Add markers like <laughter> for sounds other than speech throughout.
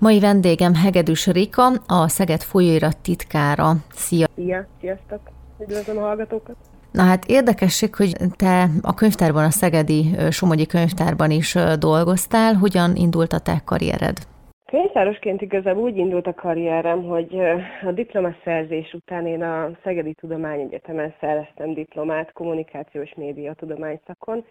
Mai vendégem Hegedűs Rika, a Szeged folyóirat titkára. Szia! Szia, sziasztok! Üdvözlöm a hallgatókat! Na hát érdekesség, hogy te a könyvtárban, a Szegedi Somogyi Könyvtárban is dolgoztál. Hogyan indult a te karriered? Könyvtárosként igazából úgy indult a karrierem, hogy a diplomaszerzés után én a Szegedi Tudományegyetemen szereztem diplomát kommunikációs média tudományszakon.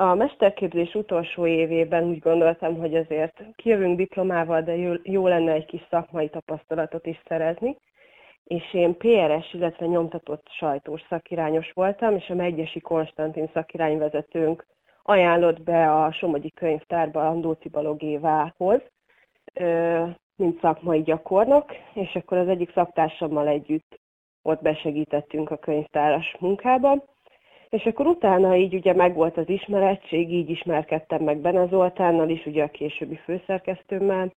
A mesterképzés utolsó évében úgy gondoltam, hogy azért kijövünk diplomával, de jó, jó lenne egy kis szakmai tapasztalatot is szerezni. És én PRS, illetve nyomtatott sajtós szakirányos voltam, és a Megyesi Konstantin szakirányvezetőnk ajánlott be a Somogyi Könyvtárba Andóci Balogévához, mint szakmai gyakornok, és akkor az egyik szaktársammal együtt ott besegítettünk a könyvtáras munkába. És akkor utána így ugye megvolt az ismeretség, így ismerkedtem meg Bene Zoltánnal is, ugye a későbbi főszerkesztőmmel,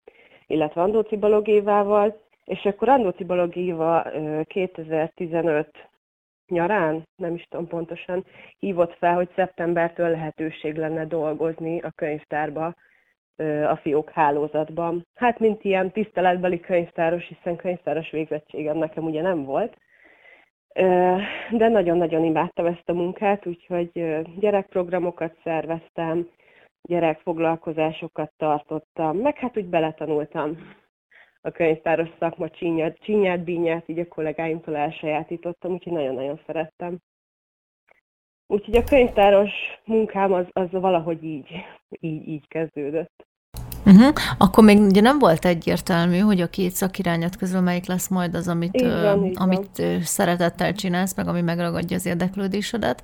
illetve Andóci Balogévával, és akkor Andóci Balogéva 2015 nyarán, nem is tudom pontosan, hívott fel, hogy szeptembertől lehetőség lenne dolgozni a könyvtárba a fiók hálózatban. Hát, mint ilyen tiszteletbeli könyvtáros, hiszen könyvtáros végzettségem nekem ugye nem volt, de nagyon-nagyon imádtam ezt a munkát, úgyhogy gyerekprogramokat szerveztem, gyerekfoglalkozásokat tartottam, meg hát úgy beletanultam a könyvtáros szakma csinyát, csinyát, bínyát, így a kollégáimtól elsajátítottam, úgyhogy nagyon-nagyon szerettem. Úgyhogy a könyvtáros munkám az, az valahogy így, így, így kezdődött. Uh-huh. Akkor még ugye nem volt egyértelmű, hogy a két szakirányat közül melyik lesz majd az, amit, van, uh, amit van. szeretettel csinálsz, meg ami megragadja az érdeklődésedet,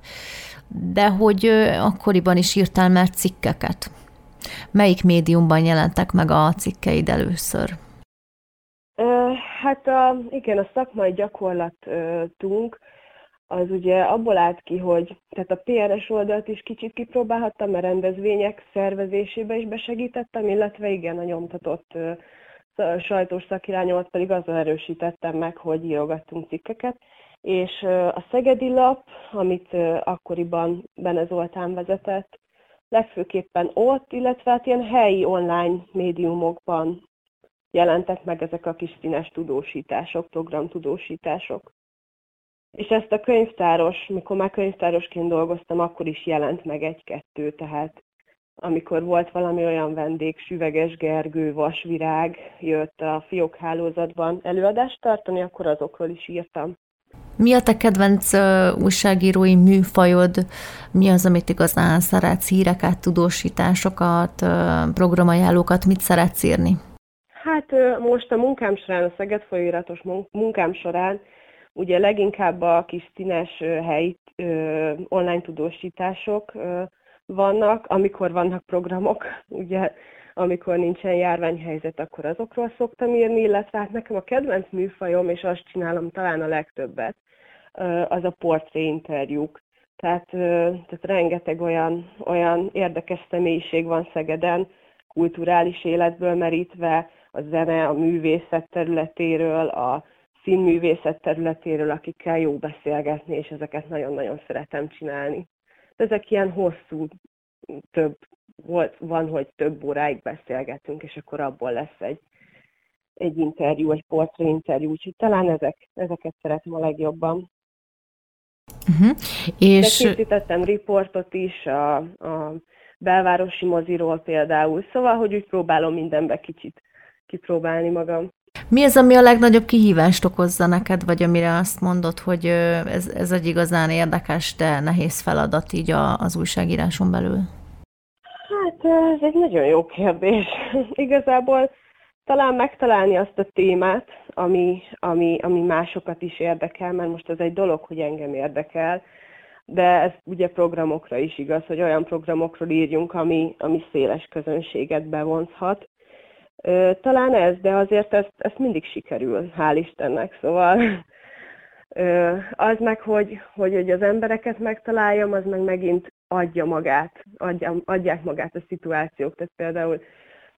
de hogy akkoriban is írtál már cikkeket. Melyik médiumban jelentek meg a cikkeid először? Hát a, igen, a szakmai gyakorlatunk az ugye abból állt ki, hogy tehát a PRS oldalt is kicsit kipróbálhattam, mert rendezvények szervezésébe is besegítettem, illetve igen, a nyomtatott sajtós szakirányomat pedig azzal erősítettem meg, hogy írogattunk cikkeket. És a Szegedi lap, amit akkoriban Bene Zoltán vezetett, legfőképpen ott, illetve hát ilyen helyi online médiumokban jelentek meg ezek a kis színes tudósítások, programtudósítások. És ezt a könyvtáros, mikor már könyvtárosként dolgoztam, akkor is jelent meg egy-kettő, tehát amikor volt valami olyan vendég, Süveges Gergő, Vasvirág jött a fiókhálózatban előadást tartani, akkor azokról is írtam. Mi a te kedvenc uh, újságírói műfajod? Mi az, amit igazán szeretsz? Híreket, tudósításokat, uh, programajánlókat? Mit szeretsz írni? Hát uh, most a munkám során, a Szeged folyóiratos munkám során Ugye leginkább a kis színes helyi online tudósítások vannak, amikor vannak programok, <laughs> ugye amikor nincsen járványhelyzet, akkor azokról szoktam írni, illetve hát nekem a kedvenc műfajom, és azt csinálom talán a legtöbbet, az a portréinterjúk. Tehát, tehát rengeteg olyan, olyan érdekes személyiség van Szegeden, kulturális életből merítve, a zene, a művészet területéről, a színművészet területéről, akikkel jó beszélgetni, és ezeket nagyon-nagyon szeretem csinálni. Ezek ilyen hosszú, több, volt, van, hogy több óráig beszélgetünk, és akkor abból lesz egy, egy interjú, egy portréinterjú, úgyhogy talán ezek, ezeket szeretem a legjobban. Uh-huh. És... De készítettem riportot is a, a belvárosi moziról például, szóval, hogy úgy próbálom mindenbe kicsit kipróbálni magam. Mi az, ami a legnagyobb kihívást okozza neked, vagy amire azt mondod, hogy ez, ez egy igazán érdekes, de nehéz feladat így a, az újságíráson belül? Hát ez egy nagyon jó kérdés. <laughs> Igazából talán megtalálni azt a témát, ami, ami, ami másokat is érdekel, mert most ez egy dolog, hogy engem érdekel, de ez ugye programokra is igaz, hogy olyan programokról írjunk, ami, ami széles közönséget bevonzhat. Talán ez, de azért ezt, ezt mindig sikerül, hál' Istennek, szóval az meg, hogy, hogy, hogy az embereket megtaláljam, az meg megint adja magát, adja, adják magát a szituációk. Tehát például,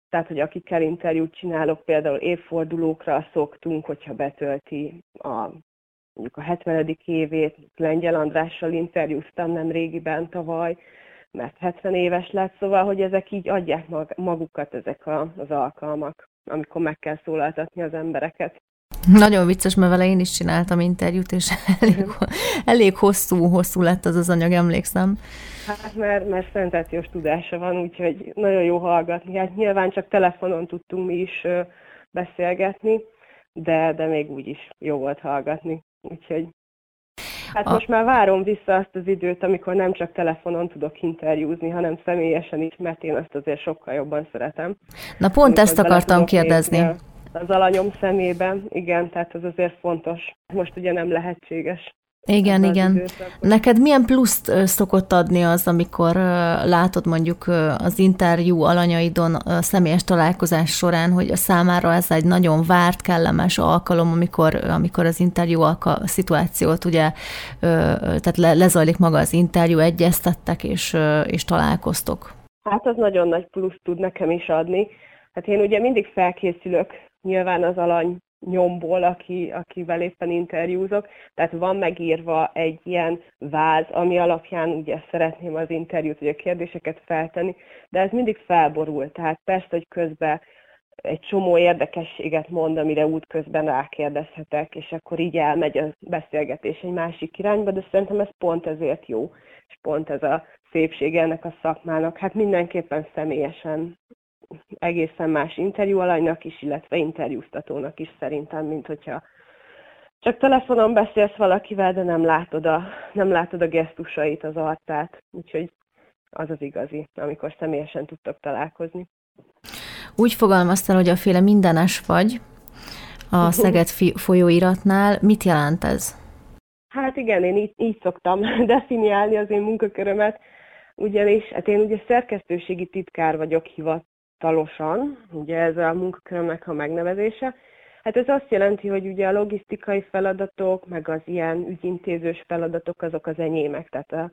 tehát, hogy akikkel interjút csinálok, például évfordulókra szoktunk, hogyha betölti a mondjuk a 70. évét, Lengyel Andrással interjúztam nem régiben tavaly, mert 70 éves lett, szóval, hogy ezek így adják magukat, ezek a, az alkalmak. amikor meg kell szólaltatni az embereket. Nagyon vicces, mert vele én is csináltam interjút, és <laughs> elég, elég hosszú, hosszú lett az az anyag, emlékszem. Hát mert, mert szenzációs tudása van, úgyhogy nagyon jó hallgatni. Hát nyilván csak telefonon tudtunk mi is beszélgetni, de, de még úgy is jó volt hallgatni. Úgyhogy Hát a... most már várom vissza azt az időt, amikor nem csak telefonon tudok interjúzni, hanem személyesen is, mert én ezt azért sokkal jobban szeretem. Na pont ezt akartam kérdezni. Az alanyom szemében, igen, tehát ez azért fontos. Most ugye nem lehetséges. Igen, igen. Neked milyen pluszt szokott adni az, amikor látod mondjuk az interjú alanyaidon a személyes találkozás során, hogy a számára ez egy nagyon várt, kellemes alkalom, amikor, amikor az interjú alka, szituációt ugye, tehát le, lezajlik maga az interjú, egyeztettek és, és találkoztok? Hát az nagyon nagy plusz tud nekem is adni. Hát én ugye mindig felkészülök nyilván az alany nyomból, aki, akivel éppen interjúzok. Tehát van megírva egy ilyen váz, ami alapján ugye szeretném az interjút, ugye kérdéseket feltenni, de ez mindig felborul. Tehát persze, hogy közben egy csomó érdekességet mond, amire útközben rákérdezhetek, és akkor így elmegy a beszélgetés egy másik irányba, de szerintem ez pont ezért jó, és pont ez a szépsége ennek a szakmának. Hát mindenképpen személyesen egészen más interjú alanynak is, illetve interjúztatónak is szerintem, mint hogyha csak telefonon beszélsz valakivel, de nem látod a, nem látod a gesztusait, az arcát. Úgyhogy az az igazi, amikor személyesen tudtok találkozni. Úgy fogalmaztál, hogy a féle mindenes vagy a Szeged folyóiratnál. Mit jelent ez? Hát igen, én így, így szoktam <laughs> definiálni az én munkakörömet, ugyanis hát én ugye szerkesztőségi titkár vagyok hivat, hivatalosan, ugye ez a munkakörömnek a megnevezése. Hát ez azt jelenti, hogy ugye a logisztikai feladatok, meg az ilyen ügyintézős feladatok, azok az enyémek. Tehát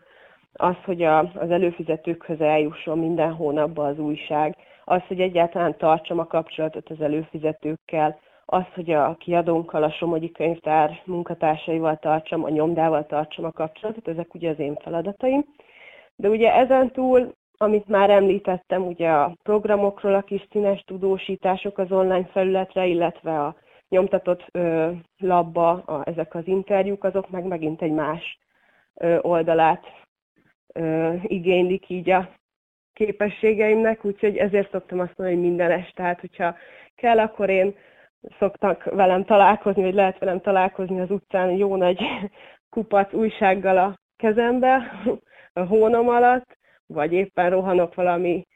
az, hogy a, az előfizetőkhöz eljusson minden hónapban az újság, az, hogy egyáltalán tartsam a kapcsolatot az előfizetőkkel, az, hogy a kiadónkkal, a Somogyi Könyvtár munkatársaival tartsam, a nyomdával tartsam a kapcsolatot, ezek ugye az én feladataim. De ugye ezen túl amit már említettem, ugye a programokról a kis színes tudósítások az online felületre, illetve a nyomtatott ö, labba a, ezek az interjúk, azok meg megint egy más ö, oldalát ö, igénylik így a képességeimnek, úgyhogy ezért szoktam azt mondani, hogy mindenes. Tehát, hogyha kell, akkor én szoktak velem találkozni, vagy lehet velem találkozni az utcán jó nagy <laughs> kupac újsággal a kezembe a hónom alatt, vagy éppen rohanok valami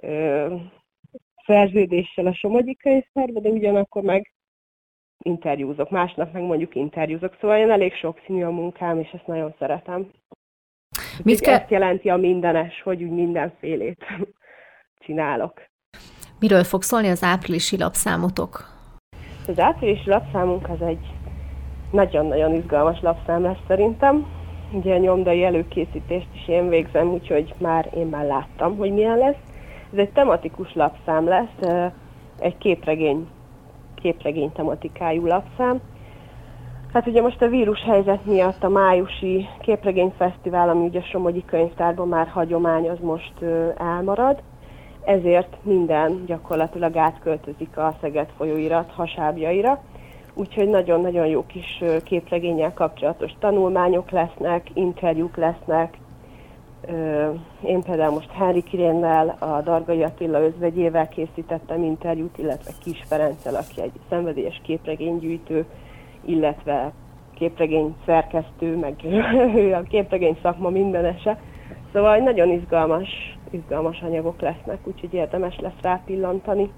ö, szerződéssel a Somogyi könyvtárba, de ugyanakkor meg interjúzok, másnap meg mondjuk interjúzok. Szóval én elég sokszínű a munkám, és ezt nagyon szeretem. Mit kell... Ezt jelenti a mindenes, hogy úgy mindenfélét <laughs> csinálok. Miről fog szólni az áprilisi lapszámotok? Az áprilisi lapszámunk az egy nagyon-nagyon izgalmas lapszám lesz szerintem. Ugye a nyomdai előkészítést is én végzem, úgyhogy már én már láttam, hogy milyen lesz. Ez egy tematikus lapszám lesz, egy képregény, képregény tematikájú lapszám. Hát ugye most a vírus helyzet miatt a májusi képregényfesztivál, ami ugye Somogyi Könyvtárban már hagyomány, az most elmarad. Ezért minden gyakorlatilag átköltözik a Szeged folyóirat hasábjaira úgyhogy nagyon-nagyon jó kis képregényel kapcsolatos tanulmányok lesznek, interjúk lesznek. Én például most Henry Kirénnel, a Dargai Attila özvegyével készítettem interjút, illetve Kis Ferenccel, aki egy szenvedélyes képregénygyűjtő, illetve képregény szerkesztő, meg <laughs> a képregény szakma mindenese. Szóval nagyon izgalmas, izgalmas anyagok lesznek, úgyhogy érdemes lesz rá pillantani.